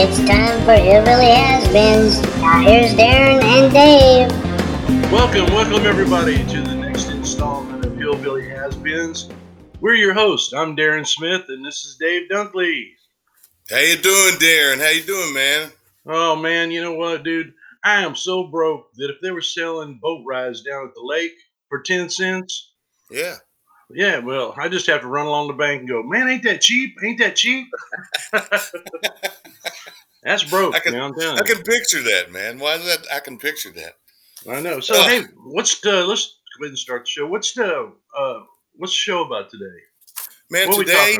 It's time for Hillbilly Has-Beens. Now here's Darren and Dave. Welcome, welcome everybody to the next installment of Hillbilly Has-Beens. We're your hosts. I'm Darren Smith, and this is Dave Dunkley. How you doing, Darren? How you doing, man? Oh man, you know what, dude? I am so broke that if they were selling boat rides down at the lake for ten cents, Yeah. Yeah, well, I just have to run along the bank and go, man, ain't that cheap? Ain't that cheap? That's broke, I can- man. I can picture that, man. Why is that? I can picture that. I know. So hey, what's the? Let's go ahead and start the show. What's the? Uh, what's the show about today? Man, what today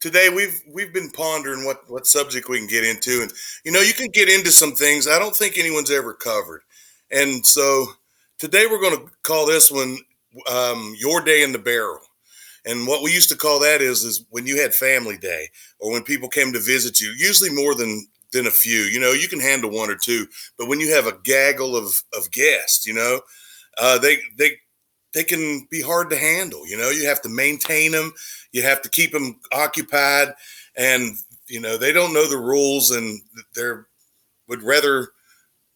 today we've we've been pondering what what subject we can get into, and you know, you can get into some things I don't think anyone's ever covered, and so today we're going to call this one um, "Your Day in the Barrel." And what we used to call that is is when you had family day or when people came to visit you, usually more than than a few. You know, you can handle one or two, but when you have a gaggle of of guests, you know, uh, they they they can be hard to handle. You know, you have to maintain them, you have to keep them occupied, and you know they don't know the rules, and they're would rather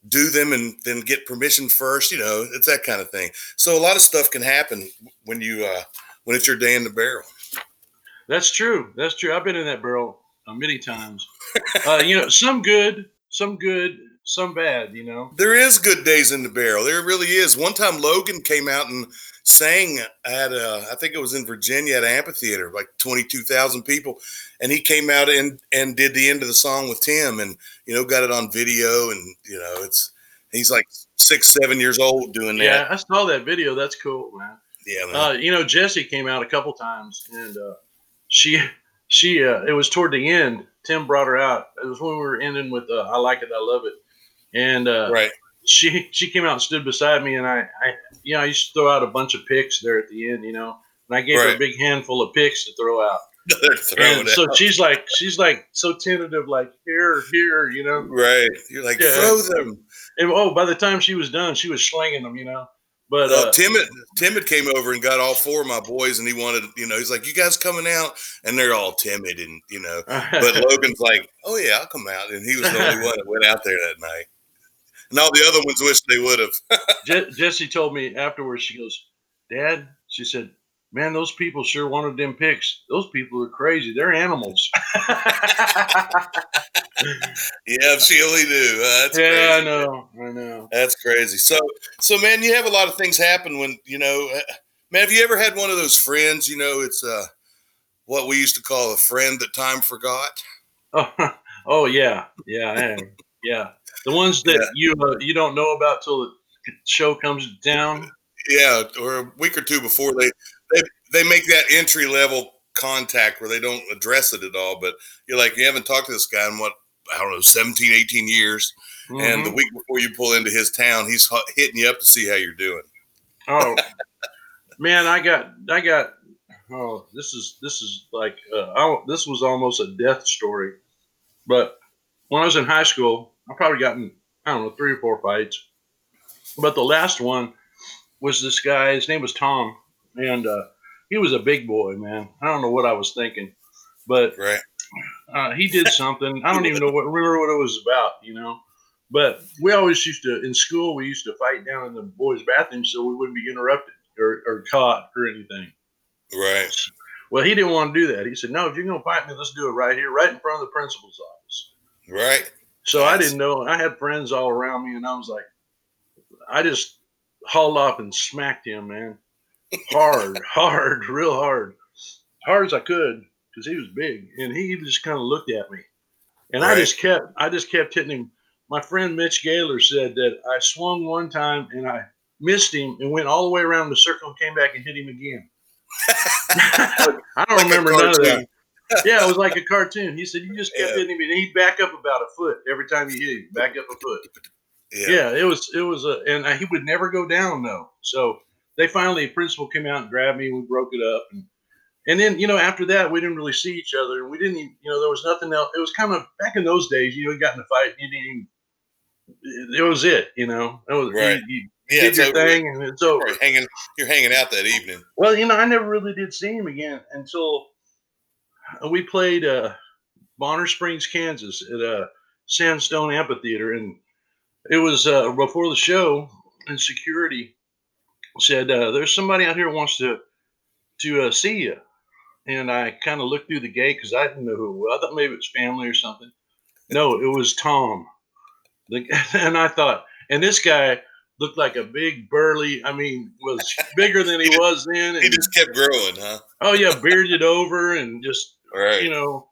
do them and then get permission first. You know, it's that kind of thing. So a lot of stuff can happen when you uh, when it's your day in the barrel. That's true. That's true. I've been in that barrel uh, many times. Uh, you know, some good, some good, some bad. You know. There is good days in the barrel. There really is. One time Logan came out and sang at a, I think it was in Virginia at an amphitheater, like twenty two thousand people, and he came out and and did the end of the song with Tim, and you know got it on video, and you know it's he's like six seven years old doing Yeah, that. Yeah, I saw that video. That's cool, man. Yeah, man. Uh, you know, Jesse came out a couple times, and uh, she she uh, it was toward the end. Tim brought her out. It was when we were ending with uh, "I like it, I love it," and uh, right. She she came out and stood beside me, and I, I you know I used to throw out a bunch of picks there at the end, you know, and I gave her a big handful of picks to throw out. And so she's like she's like so tentative, like here, here, you know. right. You're like Yeah. throw them. And oh, by the time she was done, she was slinging them, you know. But uh, Tim had, Tim had came over and got all four of my boys, and he wanted, you know, he's like, "You guys coming out?" And they're all timid, and you know, but Logan's like, "Oh yeah, I'll come out," and he was the only one that went out there that night. And all the other ones wish they would have. Je- Jessie told me afterwards. She goes, "Dad," she said, "Man, those people sure wanted them pics. Those people are crazy. They're animals." yeah, she only knew. Uh, that's yeah, I crazy. know. I know. That's crazy. So, so man, you have a lot of things happen when you know, uh, man. Have you ever had one of those friends? You know, it's uh, what we used to call a friend that time forgot. Oh, oh yeah, yeah, I am. yeah. The ones that Yeah. you uh, you don't know about till the show comes down. Yeah, or a week or two before they they they make that entry level contact where they don't address it at all. But you're like, you haven't talked to this guy in what I don't know, 17, 18 years. And the Mhm. week before you pull into his town, he's hitting you up to see how you're doing. oh man, I got I got. Oh, this is this is like uh, I, this was almost a death story. But when I was in high school, I probably gotten I don't know three or four fights. But the last one was this guy. His name was Tom, and uh, he was a big boy, man. I don't know what I was thinking, but Right. uh, he did something. I don't even know what remember what it was about, you know. But we always used to in school. We used to fight down in the boys' bathroom so we wouldn't be interrupted or, or caught or anything. Right. Well, he didn't want to do that. He said, "No, if you're gonna fight me, let's do it right here, right in front of the principal's office." Right. So I didn't know. I had friends all around me, and I was like, I just hauled off and smacked him, man, hard, hard, real hard, hard as I could, because he was big, and he just kind of looked at me, and I just kept, I just kept hitting him. My friend Mitch Gaylor said that I swung one time and I missed him and went all the way around the circle and came back and hit him again. I don't Like remember none of that. Yeah, it was like a cartoon. He said you just kept Yeah. hitting him, and he'd back up about a foot every time you hit him. Back up a foot. Yeah. Yeah, it was it was a, and uh, he would never go down though. So they finally, a principal came out and grabbed me. and We broke it up, and and then you know after that we didn't really see each other, and we didn't, even- you know, there was nothing else. It was kind of back in those days. You know, you got in a fight, you didn't even. It was it, you know. It was Right. you, you Yeah. did your over. thing, and it's over. You're hanging. You're hanging out that evening. Well, you know, I never really did see him again until we played. Uh, Bonner Springs, Kansas, at a Sandstone Amphitheater, and it was uh, before the show, and security said, uh, "There's somebody out here who wants to to uh, see you." And I kind of looked through the gate because I didn't know who. it was. I thought maybe it was family or something. No, it was Tom. The, and I thought, and this guy looked like a big burly. I mean, was bigger than he was then. He just kept growing, huh? oh yeah, bearded over and just Right. you know,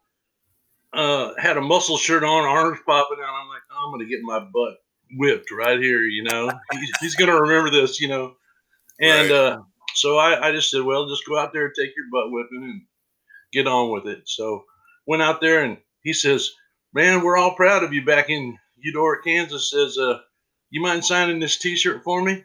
uh, had a muscle shirt on, arms popping out. I'm like, I'm gonna get my butt whipped right here. You know, he's, he's gonna remember this. You know, and Right. uh, so I, I just said, well, just go out there and take your butt whipping and get on with it. So went out there and he says, man, we're all proud of you back in Eudora, Kansas. Says, uh, you mind signing this T-shirt for me?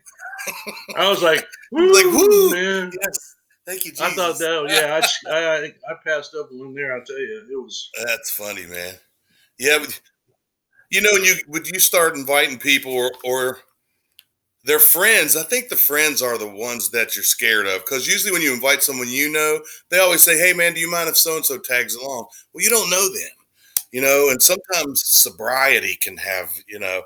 I was like, woo, Like, woo. man. yes. Thank you, Jesus. I thought that, yeah, I, I, I passed up one there. I'll tell you, it was. That's funny, man. Yeah, but you know, when you when you start inviting people or or their friends, I think the friends are the ones that you're scared of because usually when you invite someone you know, they always say, "Hey, man, do you mind if so and so tags along?" Well, you don't know them, you know, and sometimes sobriety can have, you know,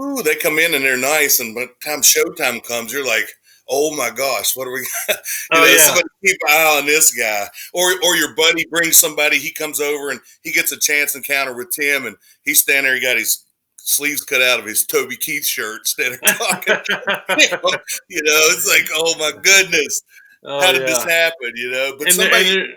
ooh, they come in and they're nice, and by the time showtime comes, you're like. Oh my gosh! What are we? you Oh, know, yeah. somebody keep an eye on this guy, or or your buddy brings somebody. He comes over and he gets a chance encounter with Tim, and he's standing there. He got his sleeves cut out of his Toby Keith shirt of talking. you know, it's like, oh my goodness, Oh, how did yeah. this happen? You know, but and somebody,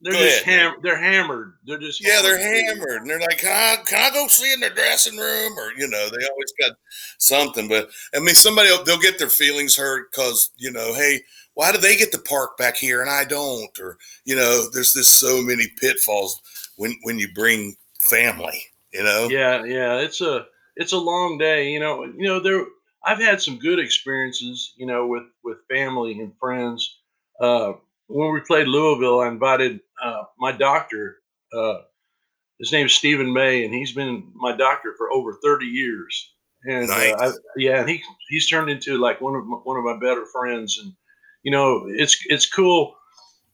they're, Go just ham- they're hammered. They're just yeah, they're hammered, and they're like, can I can I go see in their dressing room? Or you know, they always got something. But I mean, somebody they'll get their feelings hurt because you know, hey. Why do they get to park back here and I don't? Or you know, there's just so many pitfalls when when you bring family. You know, Yeah, yeah. It's a it's a long day. You know, you know there. I've had some good experiences. You know, with with family and friends. Uh, when we played Louisville, I invited uh, my doctor. Uh, his name's Stephen May, and he's been my doctor for over thirty years. And Nice. uh, I, yeah, and he he's turned into like one of my, one of my better friends. And you know, it's it's cool.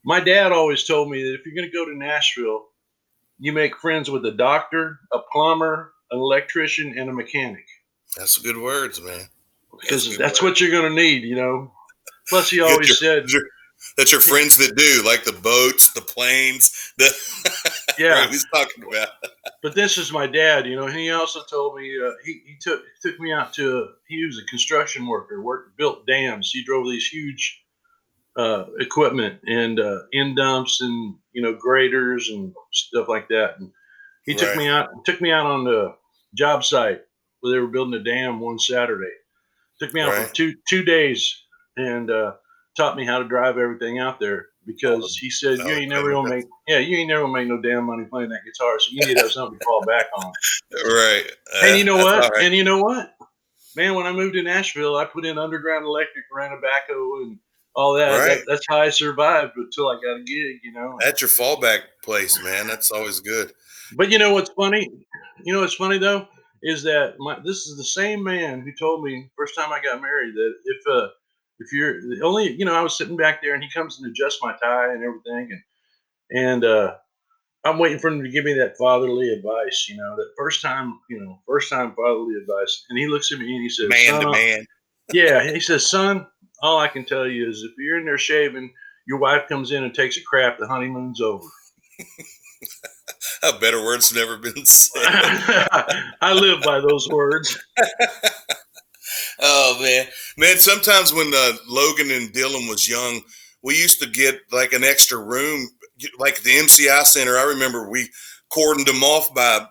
My dad always told me that if you're going to go to Nashville, you make friends with a doctor, a plumber, an electrician, and a mechanic that's good words, man. because good that's what you're going to need. You know. Plus, he always your- said, your- That's your friends that do, like the boats, the planes, the Yeah. he's talking about. but this is my dad, you know. He also told me uh, he, he took took me out to A, he was a construction worker, worked built dams. He drove these huge uh, equipment and uh, end dumps and you know graders and stuff like that. And he took Right. me out took me out on the job site where they were building a dam one Saturday. Took me out Right. for two two days and uh, taught me how to drive everything out there because he said you ain't never gonna make yeah you ain't never gonna make no damn money playing that guitar so you need to have something to fall back on. Right. and you know Uh, what? right. And you know what? Man, when I moved to Nashville, I put in underground electric, ran a backhoe, and all that. Right. that. That's how I survived until I got a gig, you know. That's your fallback place, man. That's always good. But you know what's funny? You know what's funny though is that my this is the same man who told me first time I got married that if uh if you're the only you know I was sitting back there and he comes and adjusts my tie and everything and and uh I'm waiting for him to give me that fatherly advice, you know, that first time, you know, first time fatherly advice. And he looks at me and he says, Man "Son, to man. Yeah, he says, son, all I can tell you is if you're in there shaving, your wife comes in and takes a crap, the honeymoon's over. A better word's never been said. I live by those words. Oh man, man. Sometimes when uh, Logan and Dylan was young, we used to get like an extra room, like the MCI Center. I remember we cordoned them off by,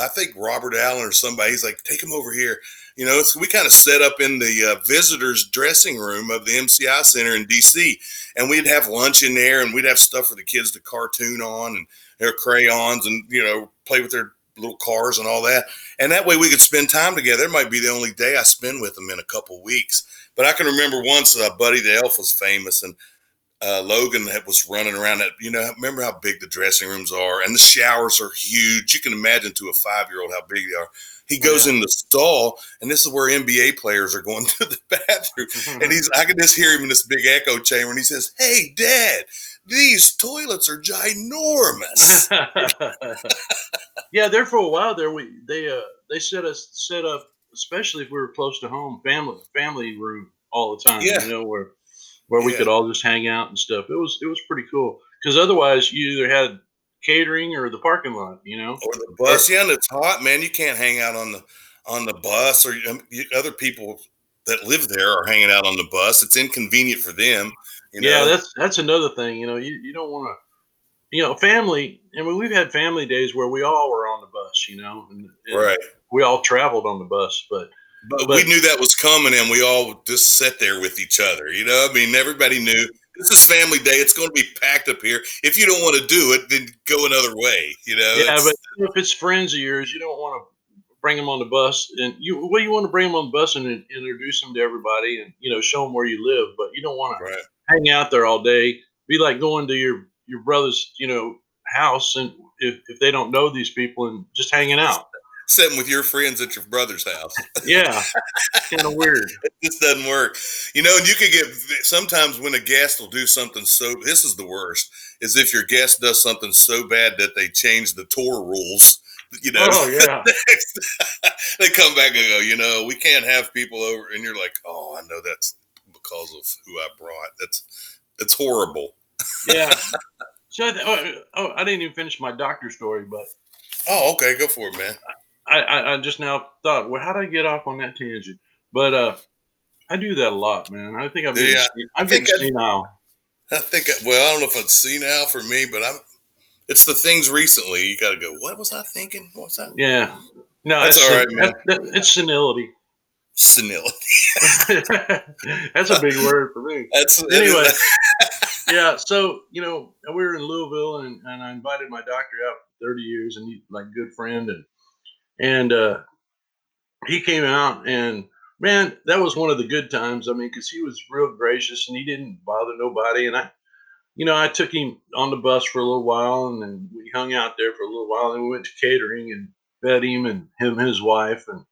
I think Robert Allen or somebody. He's like, take them over here. You know, so we kind of set up in the uh, visitors' dressing room of the MCI Center in DC, and we'd have lunch in there, and we'd have stuff for the kids to cartoon on and their crayons, and you know, play with their little cars and all that. And that way we could spend time together. It might be the only day I spend with them in a couple weeks. But I can remember once uh, Buddy the Elf was famous, and uh, Logan was running around that, you know, remember how big the dressing rooms are and the showers are huge. You can imagine to a five year old how big they are. He goes Yeah. in the stall, and this is where NBA players are going to the bathroom. And he's, I can just hear him in this big echo chamber, and he says, Hey, dad, these toilets are ginormous. yeah, there for a while there, we they uh they set us set up, especially if we were close to home, family family room all the time. Yeah. you know where where we could all just hang out and stuff. It was it was pretty cool because otherwise you either had catering or the parking lot. You know. or the bus. Yeah, and it's hot, man. You can't hang out on the on the bus, or um, you, other people that live there are hanging out on the bus. It's inconvenient for them. You know? Yeah, that's that's another thing. You know, you, you don't want to, you know, family. I mean, we've had family days where we all were on the bus. You know, and, and right. We all traveled on the bus, but But, But- we knew that was coming, and we all just sat there with each other. You know, I mean, everybody knew this is family day. It's going to be packed up here. If you don't want to do it, then go another way. You know. yeah, but if it's friends of yours, you don't want to bring them on the bus, and you well, you want to bring them on the bus and in- introduce them to everybody, and you know, show them where you live, but you don't want to right. Hang out there all day. Be like going to your your brother's, you know, house, and if, if they don't know these people, and just hanging out. Sitting with your friends at your brother's house. Yeah, kind of weird. this doesn't work. You know, and you could get sometimes when a guest will do something so this is the worst is if your guest does something so bad that they change the tour rules. You know, Oh yeah. they come back and go, you know, we can't have people over, and you're like, oh, I know that's because of who I brought. That's that's horrible. yeah. So, I th- oh, oh, I didn't even finish my doctor story, but Oh, okay, go for it, man. I, I, I just now thought, well, how did I get off on that tangent? But uh, I do that a lot, man. I think I'm getting, Yeah, I'm I think getting I- senile. I think, well, I don't know if it's senile for me, but I'm. It's the things recently. You got to go. What was I thinking? What was that? Yeah. No, That's it's, all right, man. that- that- it's senility. Senility. That's a big word for me. That's Anyway. Yeah. So, you know, we were in Louisville and, and I invited my doctor out for 30 years and he's my good friend. And, and, uh, he came out and man, that was one of the good times. I mean, cause he was real gracious and he didn't bother nobody. And I, you know, I took him on the bus for a little while and then we hung out there for a little while and we went to catering and fed him and him and his wife and,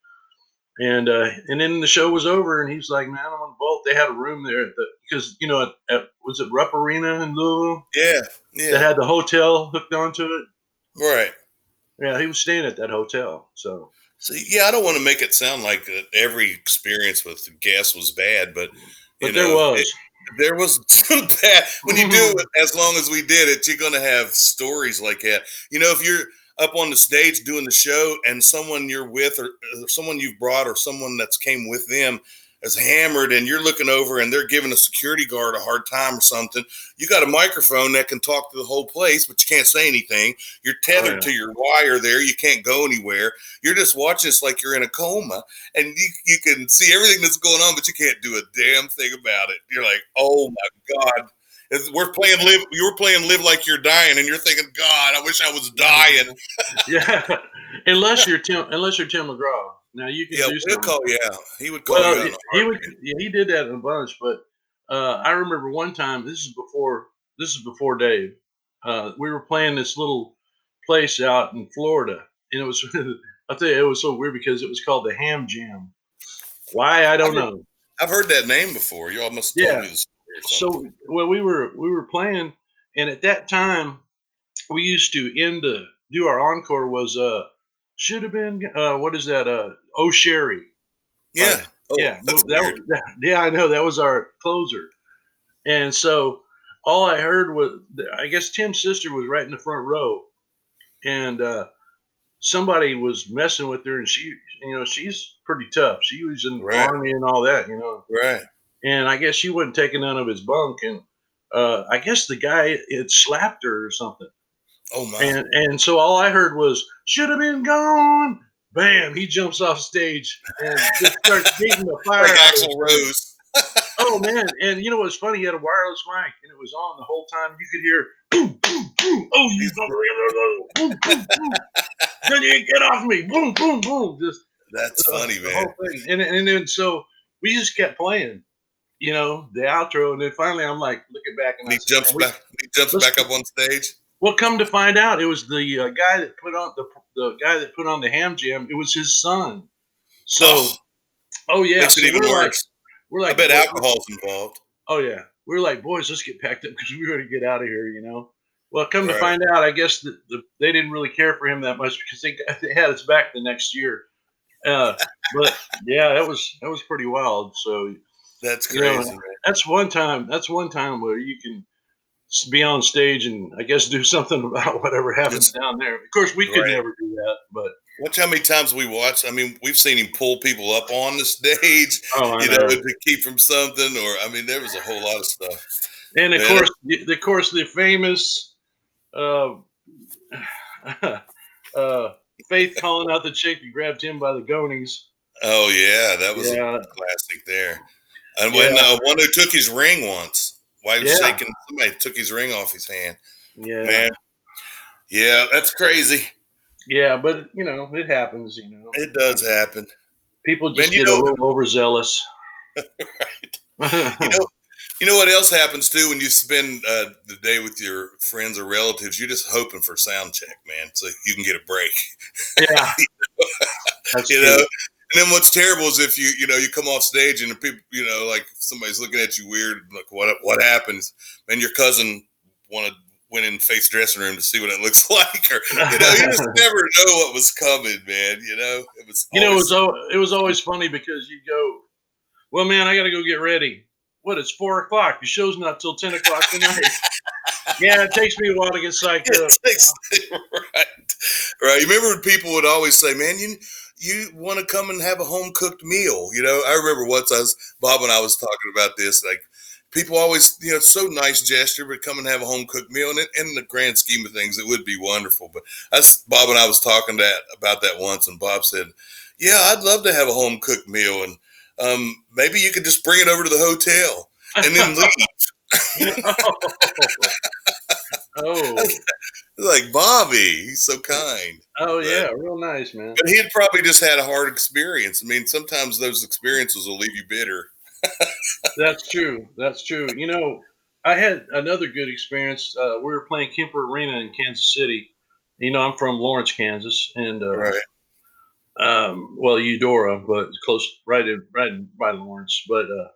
and uh, and then the show was over, and he's like, "Man, I'm on boat." They had a room there at the because you know at, at was it Rupp Arena in Louisville yeah, that yeah, had the hotel hooked onto it. right. Yeah, he was staying at that hotel. So See, yeah, I don't want to make it sound like every experience with the guests was bad, but but there know, was. it- there was some bad. When you do it as long as we did it, you're going to have stories like that. You know, if you're up on the stage doing the show and someone you're with or, or someone you've brought or someone that's came with them is hammered and you're looking over and they're giving a security guard a hard time or something, you got a microphone that can talk to the whole place, but you can't say anything. You're oh, tethered yeah. to your wire there. You can't go anywhere. You're just watching this like you're in a coma and you, you can see everything that's going on, but you can't do a damn thing about it. You're like, oh my God. It's- We're playing live. You were playing live like you're dying, and you're thinking, God, I wish I was dying. yeah, unless you're Tim, unless you're Tim McGraw. Now you can Yeah, do we'll call yeah. He would call Well, you he, he would. Yeah, he did that in a bunch. But uh, I remember one time. This is before. This is before Dave. Uh, we were playing this little place out in Florida, and it was. I'll tell you, it was so weird because it was called the Ham Jam. Why I don't I know. I've heard that name before. You all must have told Yeah. me the story. or something. So well, we were we were playing, and at that time, we used to end the do our encore was uh should have been uh what is that uh oh Sherry yeah, Oh, yeah, that, weird. was- that- yeah, I know that was our closer, and so all I heard was I guess Tim's sister was right in the front row, and uh, somebody was messing with her, and she, you know, she's pretty tough. She was in the Right. army and all that, you know, right. And I guess she wasn't taking none of his bunk, and uh, I guess the guy had slapped her or something, Oh my. and and so all I heard was should have been gone. Bam! He jumps off stage and just starts beating the fire. like out of Rose. Oh man! And you know what's funny? He had a wireless mic, and it was on the whole time. You could hear boom, boom, boom. Oh, you boom, boom, boom. Then you get off me! Boom, boom, boom. Just That's uh, funny, man. And and then so we just kept playing, you know, the outro, and then finally I'm like looking back and And he said, jumps back. He jumps back up on stage. Well, come to find out, it was the uh, guy that put on the the guy that put on the ham jam. It was his son. So, Oh, oh yeah, makes so it even we're like, worse. we're I bet alcohol's involved. Oh yeah, we're like, boys, let's get packed up because we got to get out of here, you know. Well, come to find out, I guess that the, they didn't really care for him that much because they, they had us back the next year. Uh, but yeah, that was that was pretty wild. So That's You know, crazy. that's one time. That's one time where you can be on stage and I guess do something about whatever happens down there. Of course, we could Right. never do that, but Watch how many times we watch. I mean, we've seen him pull people up on the stage, oh, you know. know, to keep from something. Or I mean, there was a whole lot of stuff. and of Yeah. course, the, of course, the famous uh, uh, Faith calling out the chick who grabbed him by the gonies. Oh yeah, that was Yeah. a classic there. And when Yeah. uh, one who took his ring once, while he was Yeah. shaking, somebody took his ring off his hand. Yeah, Man, yeah, that's crazy. yeah, but you know, it happens. You know, It does happen. people just Man, you get know- a little overzealous. right. You know, you know what else happens too when you spend uh, the day with your friends or relatives? You're just hoping for sound check, man, so you can get a break. yeah, that's you know. And then what's terrible is if you you know you come off stage and people you know like somebody's looking at you weird like what what happens and your cousin wanted went in face dressing room to see what it looks like or you know you just never know what was coming man you know it was You know, it always- was al- it was always funny because you go, well, man, I got to go get ready. What? It's four o'clock. The show's not till ten o'clock tonight. yeah, it takes me a while to get psyched up. Takes- right right you remember when people would always say man you you want to come and have a home cooked meal you know? I remember once i was bob and i was talking about this like people always you know it's so nice gesture but come and have a home cooked meal and in the grand scheme of things it would be wonderful but that's bob and i was talking that about that once and bob said yeah i'd love to have a home cooked meal and um, maybe you could just bring it over to the hotel and then leave. Oh, like bobby he's so kind oh yeah, real nice, man. But he had probably just had a hard experience. I mean, sometimes those experiences will leave you bitter. That's true. That's true. You know, I had another good experience. Uh, we were playing Kemper Arena in Kansas City. You know, I'm from Lawrence, Kansas, and uh, Right. um, well, Eudora, but close, right in, right in, by Lawrence. But uh,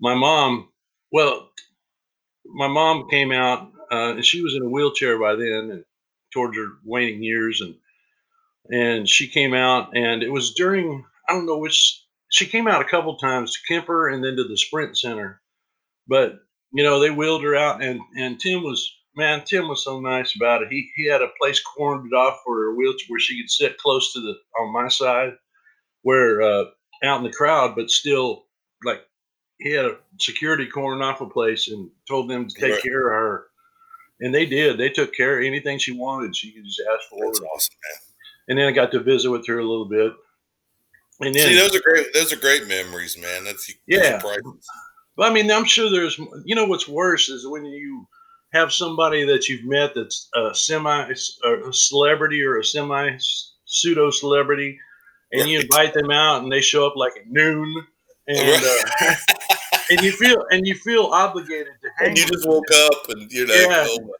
my mom, well, my mom came out, uh, and she was in a wheelchair by then, and towards her waning years, and and she came out, and it was during I don't know which she came out a couple times to Kemper and then to the Sprint Center, but you know they wheeled her out, and and Tim was man, Tim was so nice about it. He he had a place cornered off for her wheelchair where she could sit close to the on my side, where uh, out in the crowd, but still like he had a security cornered off a place and told them to take Right. care of her. And they did. They took care of anything she wanted. She could just ask for That's it. awesome, man. And then I got to visit with her a little bit. And then See, those are great. Those are great memories, man. That's Yeah. priceless. But I mean, I'm sure there's, you know, what's worse is when you have somebody that you've met that's a semi a celebrity or a semi pseudo celebrity, and you invite them out and they show up like at noon, and Right. uh, and you feel and you feel obligated to hang. And you with just them. woke up, and you know, Yeah. oh,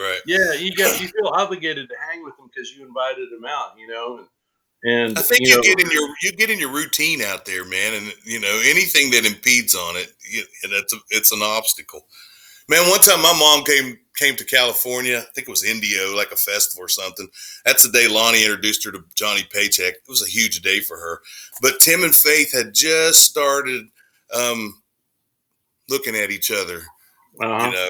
right. Yeah, you get you feel obligated to hang with them because you invited them out, you know, and, and I think you you, know, get in your you get in your routine out there, man, and you know anything that impedes on it, you, and it's a, it's an obstacle. Man, one time my mom came came to California. I think it was Indio, like a festival or something. That's the day Lonnie introduced her to Johnny Paycheck. It was a huge day for her. But Tim and Faith had just started um, looking at each other, uh-huh. you know,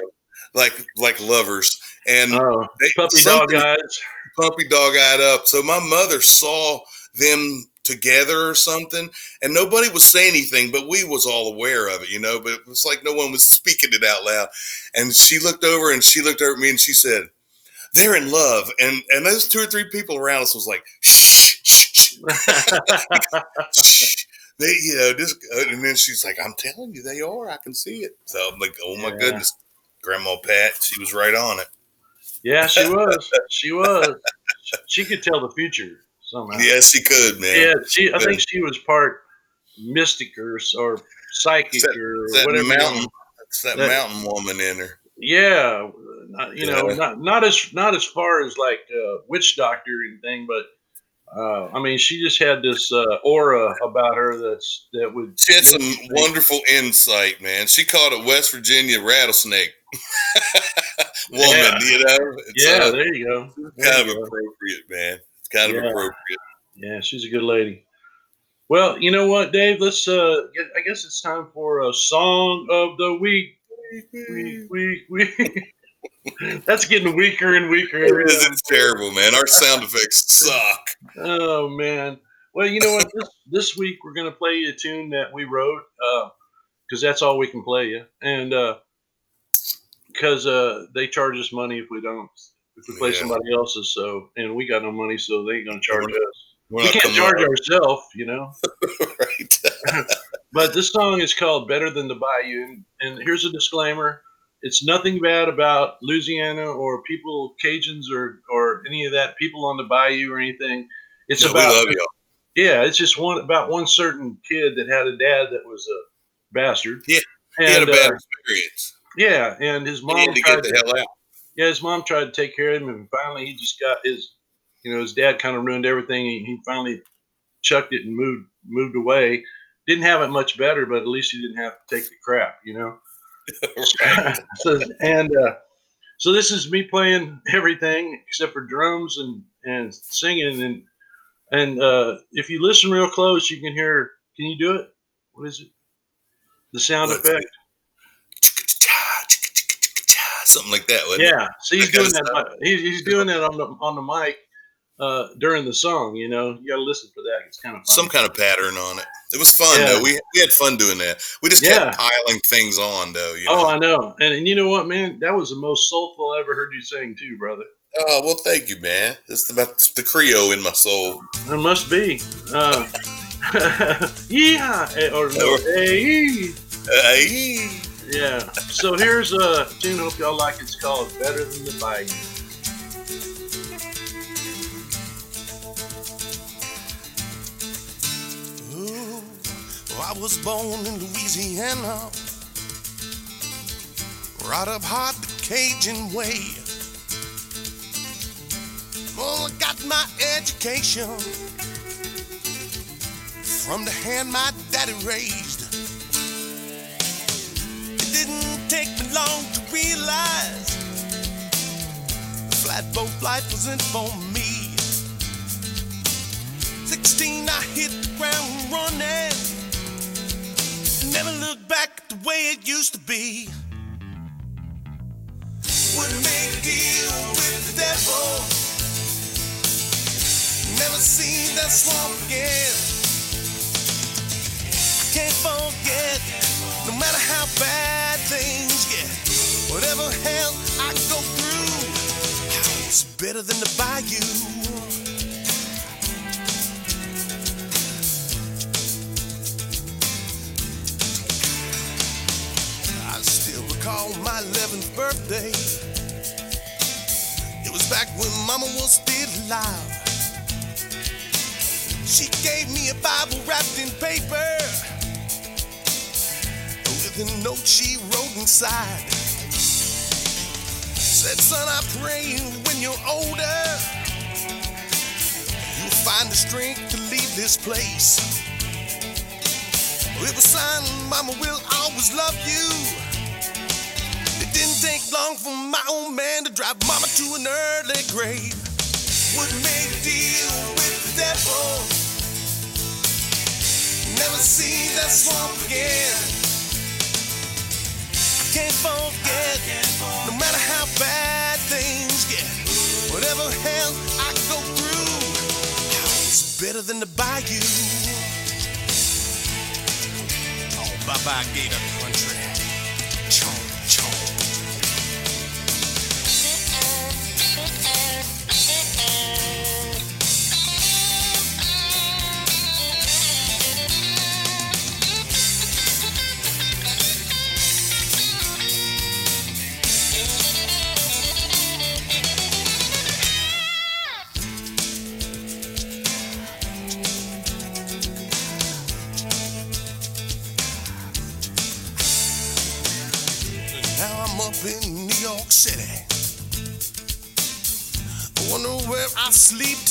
like like lovers. And oh, they, puppy dog eyes. puppy dog eyed up. So my mother saw them together or something, and nobody was saying anything, but we was all aware of it, you know. But it was like no one was speaking it out loud. And she looked over and she looked over at me and she said, "They're in love." And and those two or three people around us was like, "Shh, shh, shh, shh." They, you know, just and then she's like, "I'm telling you, they are. I can see it." So I'm like, "Oh my Yeah. goodness." Grandma Pat, she was right on it. Yeah, she was. She was. She could tell the future somehow. Yes, she could, man. Yeah, she. I think she was part mystic or, or psychic that- or that whatever. mountain. It's that, That- mountain woman in her. Yeah, not, you know, not not as not as far as like uh, witch doctor or anything, but uh, I mean, she just had this uh, aura about her that's that would. She had some make wonderful insight, man. She called it West Virginia rattlesnake woman. Yeah. You know, it's Yeah, uh, there you go. There kind of go. appropriate, man. It's kind of appropriate. Yeah, she's a good lady. Well, you know what, Dave? Let's. Uh, get, I guess it's time for a song of the week. Week, week, week. That's getting weaker and weaker. It is. It's terrible, man. Our sound effects suck. Oh man. Well, you know what? This, this week we're gonna play you a tune that we wrote because that's all we can play you, and because uh, they charge us money if we don't if we play Yeah. somebody else's. So and we got no money, so they ain't gonna charge We're- us. We're We can't charge up- ourselves, you know. right. But this song is called "Better Than the Bayou," and, and here's a disclaimer: it's nothing bad about Louisiana or people, Cajuns, or or any of that people on the bayou or anything. It's No, about we love yeah, it's just one about one certain kid that had a dad that was a bastard. Yeah, and, He had a bad uh, experience. yeah, and his mom to tried the to, hell out. yeah, his mom tried to take care of him, and finally he just got his, you know, his dad kind of ruined everything. He, he finally chucked it and moved moved away. Didn't have it much better, but at least he didn't have to take the crap, you know. so, and uh, so this is me playing everything except for drums and and singing and and uh, if you listen real close, you can hear. Can you do it? What is it? The sound effect. Something like that, wasn't it? Yeah. So he's That doing that. He's, he's doing that on the on the mic uh, during the song. You know, you got to listen for that. It's kind of Some kind of pattern on it. It was fun Yeah. though. We we had fun doing that. We just Yeah. kept piling things on though. You know? Oh, I know. And, and you know what, man? That was the most soulful I ever heard you sing, too, brother. Oh well, thank you, man. It's about the Creole in my soul. There must be. Uh, yeah. eh, Or no. Hey. Hey. Yeah. So here's a tune. Hope y'all like. It's called "Better Than the Bayou." I was born in Louisiana, right up hard the Cajun way. Well, I got my education from the hand my daddy raised. It didn't take me long to realize the flatboat life wasn't for me. 16, I hit the ground running. Never look back the way it used to be. Wouldn't make a deal with the devil. Never seen that swamp again. Can't forget, no matter how bad things get, whatever hell I go through, it's better than the bayou. My 11th birthday. It was back when Mama was still alive. She gave me a Bible wrapped in paper with a note she wrote inside. Said, son, I pray when you're older, you'll find the strength to leave this place. It was signed, Mama will always love you. Didn't take long for my old man to drive Mama to an early grave. Wouldn't make a deal with the devil. Never see that swamp again. Can't forget, no matter how bad things get, whatever hell I go through, it's better than the bayou. Oh, bye bye, Gator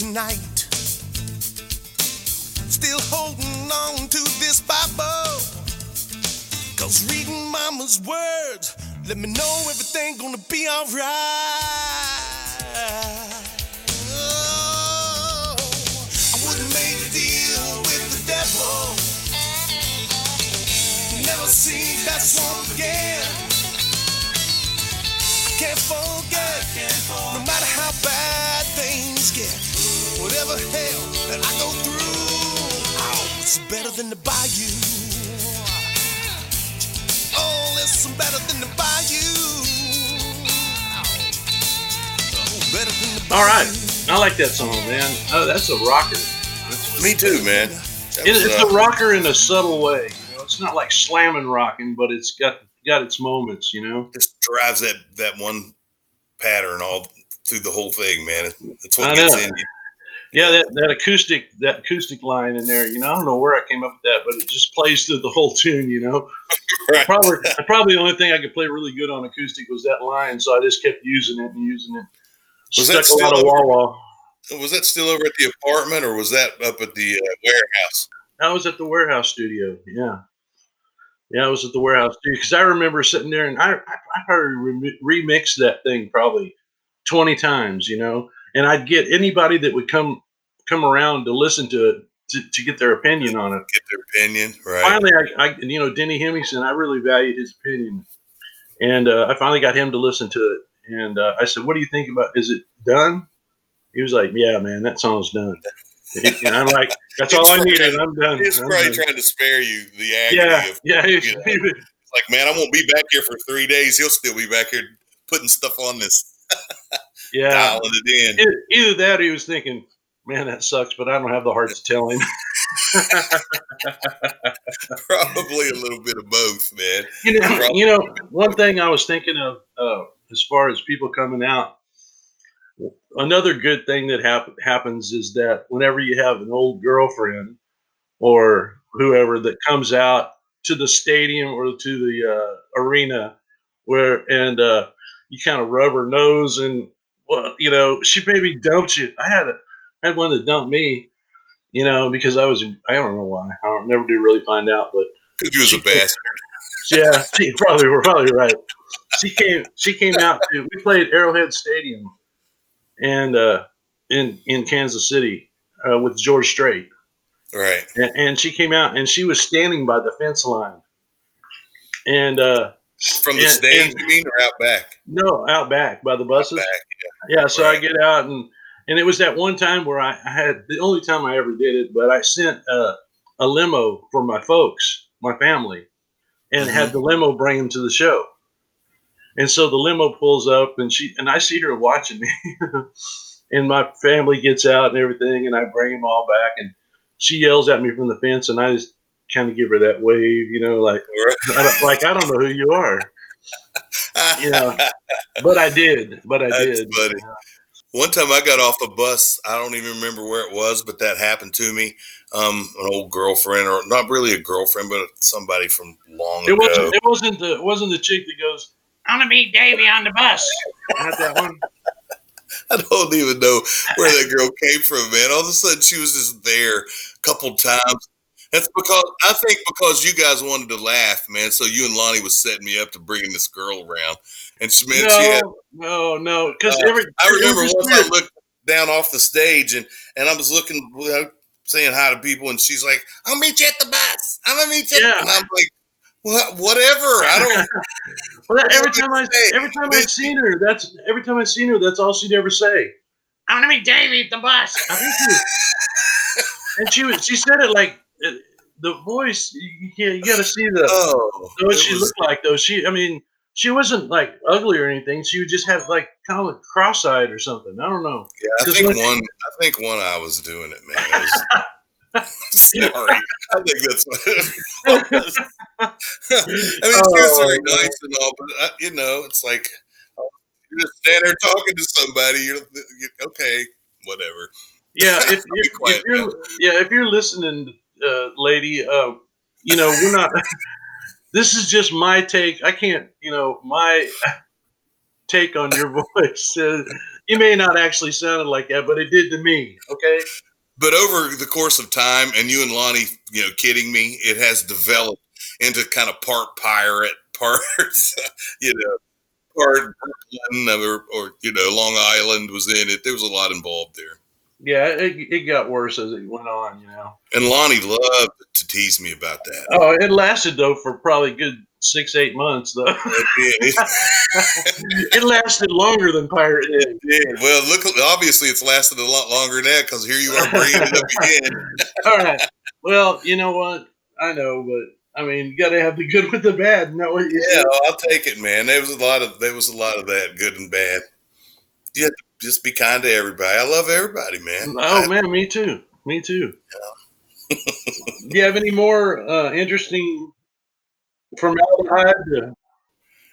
tonight. Still holding on to this Bible. Cause reading mama's words let me know everything gonna be alright. Oh, I wouldn't make a deal with the devil. Never seen that swamp again. Can't forget, no matter how bad things get, whatever hell that I go through, oh, it's better than the bayou. Oh, listen, better than the bayou. Oh, better than the bayou. All right, I like that song, man. Oh, that's a rocker. Me too, man. It, it's uh, a rocker in a subtle way. You know, it's not like slamming rocking, but it's got got its moments. You know. just drives that that one pattern all through the whole thing, man. It's what I gets know. in you. Yeah, that, that acoustic that acoustic line in there. You know, I don't know where I came up with that, but it just plays through the whole tune. You know. Right. Probably probably the only thing I could play really good on acoustic was that line, so I just kept using it and using it. Was that Stuck a lot of still wah wah. Was that still over at the apartment, or was that up at the uh, warehouse? I was at the warehouse studio. Yeah. Yeah, I was at the warehouse studio because I remember sitting there and I, I, I probably remi- remixed that thing probably 20 times, you know, and I'd get anybody that would come come around to listen to it to, to get their opinion on it. Get their opinion, right? Finally, I, I, you know, Denny Hemingson, I really valued his opinion. And uh, I finally got him to listen to it. And uh, I said, What do you think about Is it done? He was like, Yeah, man, that song's done. And I'm like, That's all I needed. I'm done. He's I'm probably done." trying to spare you the agony Yeah, of yeah. you know. like, man, I won't be back here for three days. He'll still be back here putting stuff on this, yeah. dialing it in. Either, either that or he was thinking, man, that sucks, but I don't have the heart to tell him. Probably a little bit of both, man. you know, you know, one thing I was thinking of uh, as far as people coming out, another good thing that hap- happens is that whenever you have an old girlfriend or whoever that comes out to the stadium or to the uh, arena, where and uh, you kind of rub her nose and well, you know, she maybe dumped you. I had a, I had one that dumped me, you know, because I was I don't know why. I don't never do really find out, but Because he was a bastard. yeah, she probably we're probably right. She came she came out to we played Arrowhead Stadium and uh in in Kansas City uh, with George Strait. Right. And, and she came out and she was standing by the fence line. And uh From the And- stage, and- you mean, or out back? no, out back by the buses. Back. Yeah, so I get out and and it was that one time where I, I had the only time I ever did it, but I sent a, a limo for my folks, my family, and had mm-hmm. the limo bring them to the show. And so the limo pulls up and she and I see her watching me, and my family gets out and everything, and I bring them all back, and she yells at me from the fence, and I just kind of give her that wave, you know, like I don't, like I don't know who you are, you know. but I did, but I That's did. funny. One time I got off a bus. I don't even remember where it was, but that happened to me. Um, an old girlfriend, or not really a girlfriend, but somebody from long It ago. wasn't. It wasn't the. It wasn't the chick that goes. "I'm gonna meet Davey on the bus. Not that one. I don't even know where that girl came from, man. All of a sudden, she was just there a couple times. That's because I think because you guys wanted to laugh, man. So you and Lonnie was setting me up to bringing this girl around, and she, man, she had. No, no, no. Because Uh. I remember once weird. I looked down off the stage, and and I was looking, saying hi to people, and she's like, "I'll meet you at the bus. I'm gonna meet you." at the-" Yeah. And I'm like, "What? Whatever. I don't." Well, that- every time I you say? every time I've seen her, that's every time I've seen her, that's all she'd ever say. I want to meet Davey at the bus. I think she was, and she was, she said it like uh, the voice. You, can't. You got to see the oh, what she was- looked like though. She, I mean, she wasn't like ugly or anything. She would just have like kind of like cross-eyed or something. I don't know. Yeah, I think one. I think one eye was doing it, man. It was- Sorry, I think that's what it was. I mean, she was Oh, very man. nice and all, but uh, you know, it's like you're just standing there talking to somebody. You're, you're okay, whatever. Yeah, if, if, if you're yeah, if you're listening, uh, lady, uh, you know we're not. this is just my take. I can't, you know, my take on your voice. Uh, you may not actually sound like that, but it did to me. Okay. But over the course of time, and you and Lonnie, you know, kidding me, it has developed into kind of part pirate, part, you know, part or, or, you know, Long Island was in it. There was a lot involved there. Yeah, it, it got worse as it went on, you know. And Lonnie loved to tease me about that. Oh, it lasted though for probably a good six, eight months though. It did. it lasted longer than Pirate did. It did. Well, look, obviously it's lasted a lot longer than that because here you are bringing it up again. All right. Well, you know what? I know, but I mean, you got to have the good with the bad. Know what you Yeah, said? I'll take it, man. There was a lot of there was a lot of that, good and bad. You have to just be kind to everybody. I love everybody, man. Oh I- man, me too. Me too. Do you have any more uh, interesting formaldehyde? To,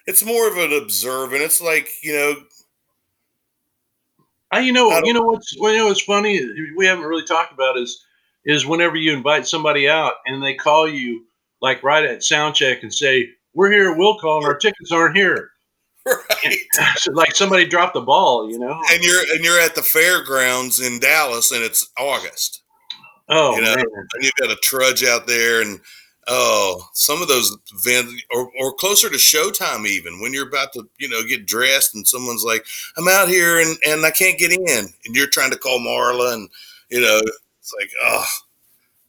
it's more of an observant. It's like you know, I, you know, I you know what's well, you know what's funny? We haven't really talked about is is whenever you invite somebody out and they call you like right at sound check and say, "We're here at Will Call and our tickets aren't here." right? Like somebody dropped the ball, you know? and you're and you're at the fairgrounds in Dallas, and it's August, Oh you know, man. and you've got to trudge out there, and oh, some of those events, or or closer to showtime, even when you're about to, you know, get dressed, and someone's like, "I'm out here, and and I can't get in," and you're trying to call Marla, and you know, it's like, oh,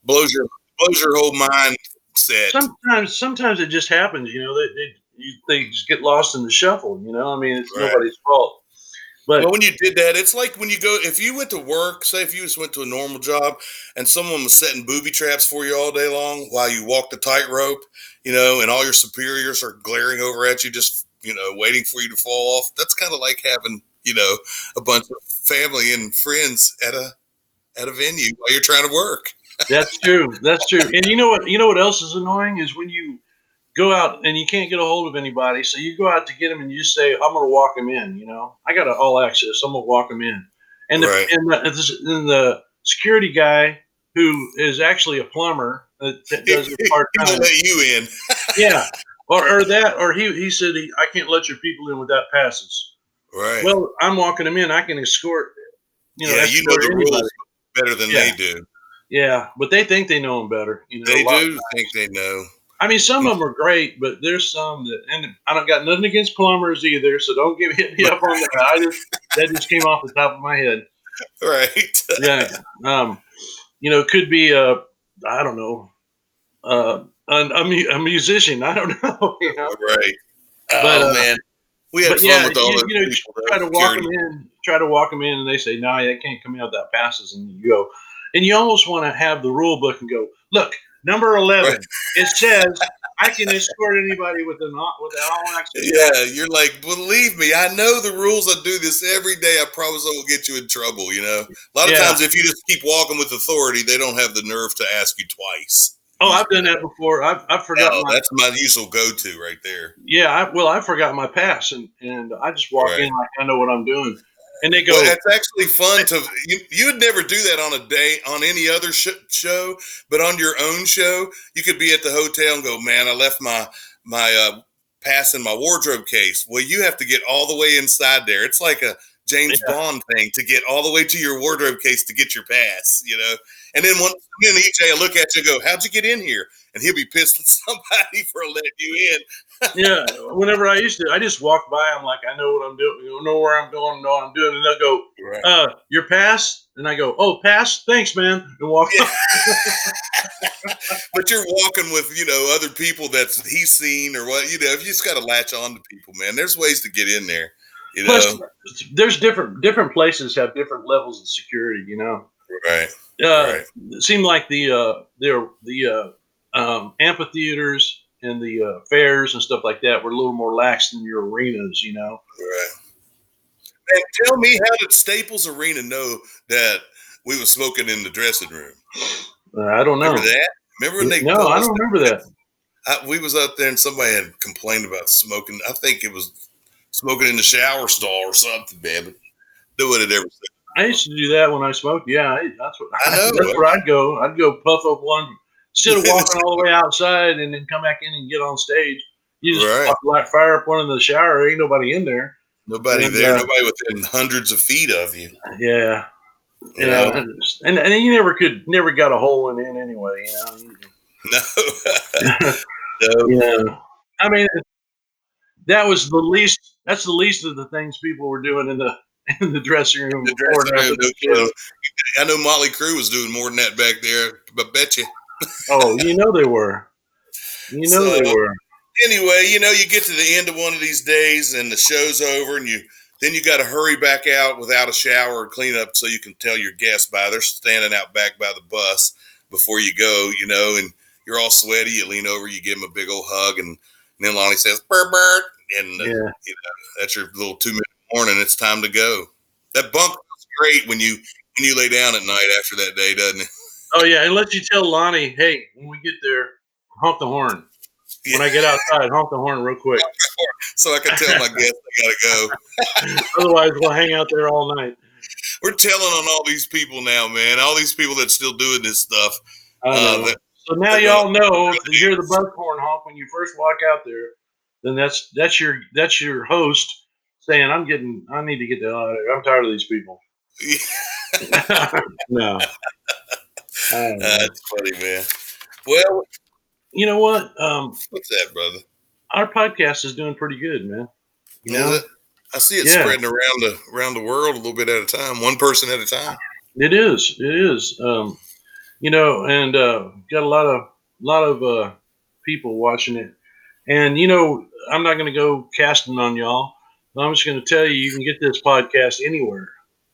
blows your blows your whole mind set. sometimes sometimes it just happens you know they, they, you, they just get lost in the shuffle you know i mean it's Right. nobody's fault but Well, when you did that, it's like when you go, if you went to work, say if you just went to a normal job and someone was setting booby traps for you all day long while you walk the tightrope, you know, and all your superiors are glaring over at you, just, you know, waiting for you to fall off. That's kind of like having, you know, a bunch of family and friends at a, at a venue while you're trying to work. that's true that's true and you know what you know what else is annoying is when you go out and you can't get a hold of anybody so you go out to get them and you say i'm gonna walk them in you know i got all access i'm gonna walk them in and the, and, the, and the security guy who is actually a plumber that, that does it part time let you in. yeah or, or that or he, he said he, i can't let your people in without passes Right. Well, I'm walking them in. I can escort. You know, yeah, you know the anybody. rules better than Yeah. they do. Yeah, but they think they know them better. You know, They do think they know. I mean, some of them are great, but there's some that, and I don't got nothing against plumbers either. So don't give hit me up on that. I just that just came off the top of my head. Right. Yeah. Um, you know, it could be a I don't know, uh, a, a, a musician. I don't know. You know, Right. But, oh uh, man, we had fun yeah, with all you- you know, try to walk them in, try to walk them in, and they say, "No, they can't come in without passes." And you go, and you almost want to have the rule book and go, "Look, number eleven, it says I can escort anybody with an with an all access." Yeah, you're like, believe me, I know the rules. I do this every day. I promise I will get you in trouble. You know, a lot of Yeah. times if you just keep walking with authority, they don't have the nerve to ask you twice. Oh, I've done that before. I've I've forgotten. No, my, that's my usual go-to right there. yeah, I, well, I forgot my pass, and and I just walk Right. in like I know what I'm doing, and they go, Well, it's actually fun to you. You would never do that on a day on any other sh- show, but on your own show, you could be at the hotel and go, "Man, I left my my uh, pass in my wardrobe case." Well, you have to get all the way inside there. It's like a James Yeah. Bond thing to get all the way to your wardrobe case to get your pass. You know, and then one then EJ will look at you and go, "How'd you get in here?" And he'll be pissed at somebody for letting you in. yeah. Whenever I used to, I just walk by. I'm like, I know what I'm doing. You know where I'm going. Know what I'm doing, and they'll go, Right. uh, your pass? And I go, oh, pass? Thanks, man. And walk Yeah. but you're walking with you know other people that's he's seen or what you know. You just got to latch on to people, man. There's ways to get in there. You know, Plus, there's different different places have different levels of security. You know, right? uh, Right. it seemed like the uh, the the uh, um, amphitheaters and the uh, fairs and stuff like that were a little more lax than your arenas. You know, Right. And tell me, how did Staples Arena know that we were smoking in the dressing room? uh, I don't know. Remember that? Remember when they No, I don't remember that. I, we was out there and somebody had complained about smoking. I think it was smoking in the shower stall or something, man. But no one had ever. I used to do that when I smoked. Yeah, I, that's what I know. that's where I'd go. I'd go puff up one instead of walking all the way outside and then come back in and get on stage. You just Right. like fire up one in the shower. Ain't nobody in there. Nobody And, there, uh, nobody within hundreds of feet of you. Yeah, You yeah, know? and and you never could never got a hole in it anyway. You know. No. no. Yeah. I mean, that was the least. That's the least of the things people were doing in the in the dressing room The dressing room. I know Mötley Crüe was doing more than that back there, but bet you. Oh, you know they were. You know they were. Anyway, you know, you get to the end of one of these days and the show's over, and you then you got to hurry back out without a shower and clean up so you can tell your guests by. They're standing out back by the bus before you go, you know, and you're all sweaty. You lean over, you give them a big old hug, and, then Lonnie says, "Bert, Bert," and uh, Yeah. that's your little two minute warning. It's time to go. That bunk feels great when you when you lay down at night after that day, doesn't it? Oh yeah, and let you tell Lonnie, hey, when we get there, honk the horn. When I get outside, honk the horn real quick. So I can tell my guests they gotta go. Otherwise, we'll hang out there all night. We're telling on all these people now, man. All these people that's still doing this stuff. Uh, that- so now y'all know if you hear the bus horn honk when you first walk out there, then that's that's your that's your host saying, "I'm getting, I need to get the hell out of here. I'm tired of these people." no. I don't know. That's funny, man. Well, you know what? Um, what's that, brother? our podcast is doing pretty good, man. You know? Is it? I see it Yeah. spreading around the around the world a little bit at a time, one person at a time. It is. It is. Um, you know, and uh, got a lot of lot of uh, people watching it. And you know, I'm not going to go casting on y'all. I'm just going to tell you, you can get this podcast anywhere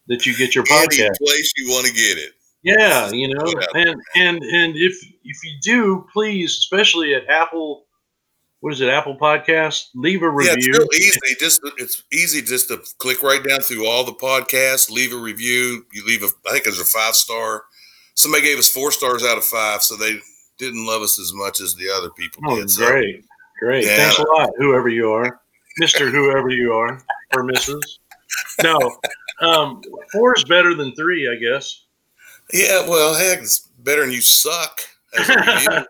that you get your podcast. Any place you want to get it. Yeah, you know, and and and if if you do, please, especially at Apple, what is it, Apple Podcast, leave a review. Yeah, it's real easy. Just it's easy just to click right down through all the podcasts, leave a review. You leave a, I think it's a five star. Somebody gave us four stars out of five, so they didn't love us as much as the other people Oh, did. So great, great. Yeah. Thanks a lot, whoever you are, Mister, whoever you are, or Mrs. No, um, four is better than three, I guess. yeah, well, heck, it's better than you suck. As a review.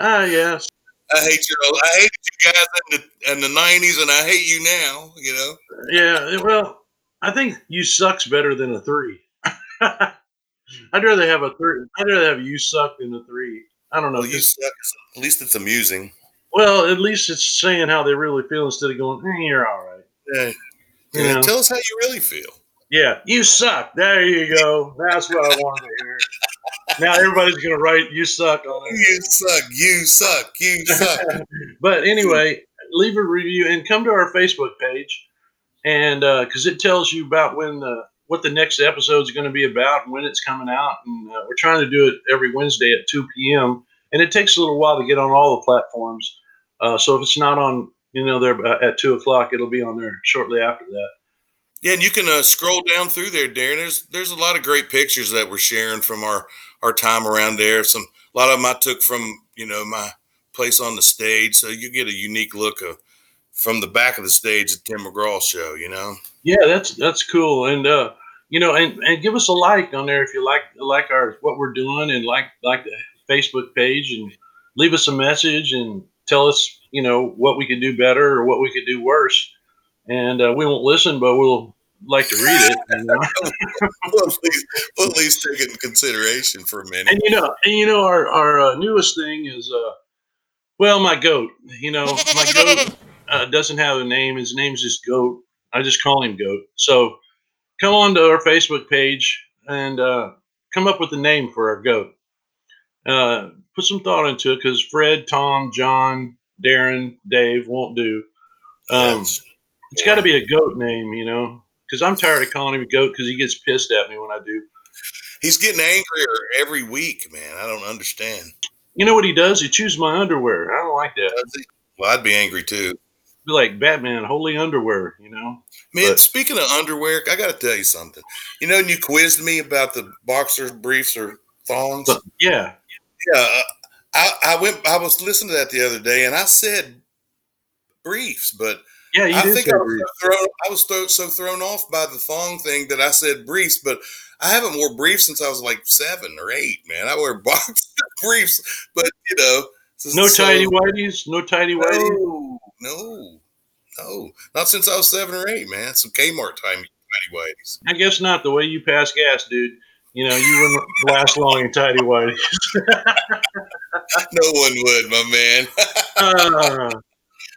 Ah, yes, I hate you. I hated you guys in the in the nineties, and I hate you now. You know. yeah. Well, I think you sucks better than a three. I'd rather have a three. I'd rather have you suck than a three. I don't know. Well, you suck. At least it's amusing. Well, at least it's saying how they really feel instead of going, eh, "You're all right." Yeah. You Yeah? Tell us how you really feel. Yeah, you suck. There you go. That's what I wanted to hear. Now everybody's gonna write "you suck" on it. You suck. You suck. You suck. But anyway, leave a review and come to our Facebook page, and because it tells you about when the what the next episode is going to be about and when it's coming out. And uh, we're trying to do it every Wednesday at 2 p.m. And it takes a little while to get on all the platforms. Uh, so if it's not on, you know, there uh, at two o'clock, it'll be on there shortly after that. Yeah, and you can uh, scroll down through there, Darren. There's there's a lot of great pictures that we're sharing from our our time around there. Some a lot of them I took from you know my place on the stage, so you get a unique look of from the back of the stage at Tim McGraw show. You know. Yeah, that's that's cool, and uh, you know, and, and give us a like on there if you like like our what we're doing, and like like the Facebook page, and leave us a message and tell us you know what we could do better or what we could do worse, and uh, we won't listen, but we'll like to read it. You know? we'll, at least, we'll at least take it in consideration for a minute. and you know, and you know, our our uh, newest thing is uh, well, my goat. You know, my goat uh, doesn't have a name. His name's just Goat. I just call him Goat. So come on to our Facebook page and uh, come up with a name for our goat. Uh, put some thought into it because Fred, Tom, John, Darren, Dave won't do. Um, it's got to be a goat name, you know, because I'm tired of calling him a goat because he gets pissed at me when I do. he's getting angrier every week, man. I don't understand. You know what he does? He chews my underwear. I don't like that. Well, I'd be angry too. Be like Batman, holy underwear, you know? Man, But- speaking of underwear, I got to tell you something. You know, when you quizzed me about the boxers, briefs, or thongs. Yeah, Yeah, uh, I, I went. I was listening to that the other day, and I said briefs, but yeah, you I think I was, so thrown, I was so, so thrown off by the thong thing that I said briefs. But I haven't wore briefs since I was like seven or eight. Man, I wear box briefs, but you know, No so- tidy whities, no tidy whities. No, no, No, not since I was seven or eight, man. Some Kmart time tidy whities. I guess not. The way you pass gas, dude. You know, you wouldn't last long in tidy whities. No one would, my man. Uh,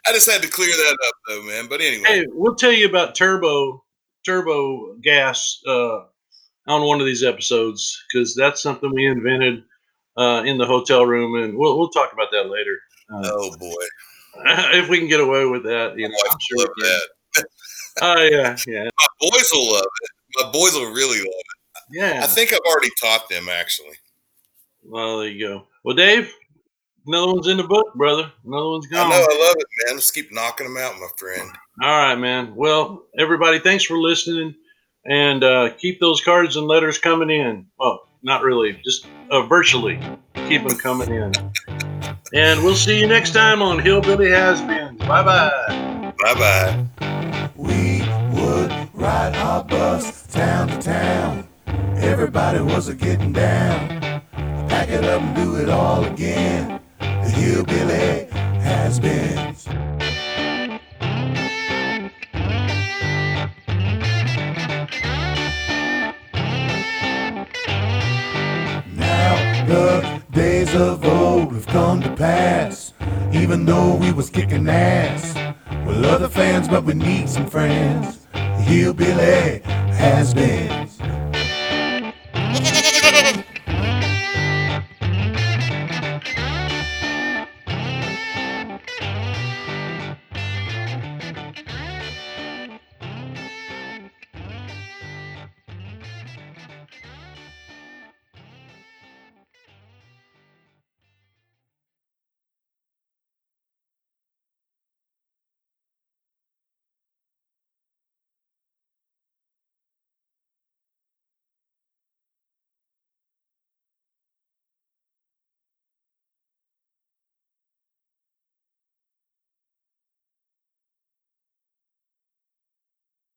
I just had to clear that up, though, man. But anyway, hey, we'll tell you about turbo turbo gas uh, on one of these episodes because that's something we invented uh, in the hotel room, and we'll we'll talk about that later uh, oh boy, if we can get away with that. You know, I'm sure love that. Oh yeah, yeah, My boys will love it. My boys will really love it. Yeah. I think I've already taught them actually. Well, there you go. Well, Dave, another one's in the book, brother. Another one's gone. I know, I love it, man. Let's keep knocking them out, my friend. All right, man. Well, everybody, thanks for listening, and uh, keep those cards and letters coming in. Well, not really, just uh, virtually keep them coming in. And we'll see you next time on Hillbilly Has-Beens. Bye bye. Bye bye. We would ride our bus town to town. Everybody was a getting down. Pack it up and do it all again. The hillbilly has been. Now the days of old have come to pass. Even though we was kicking ass. We're other fans, but we need some friends. The hillbilly has been.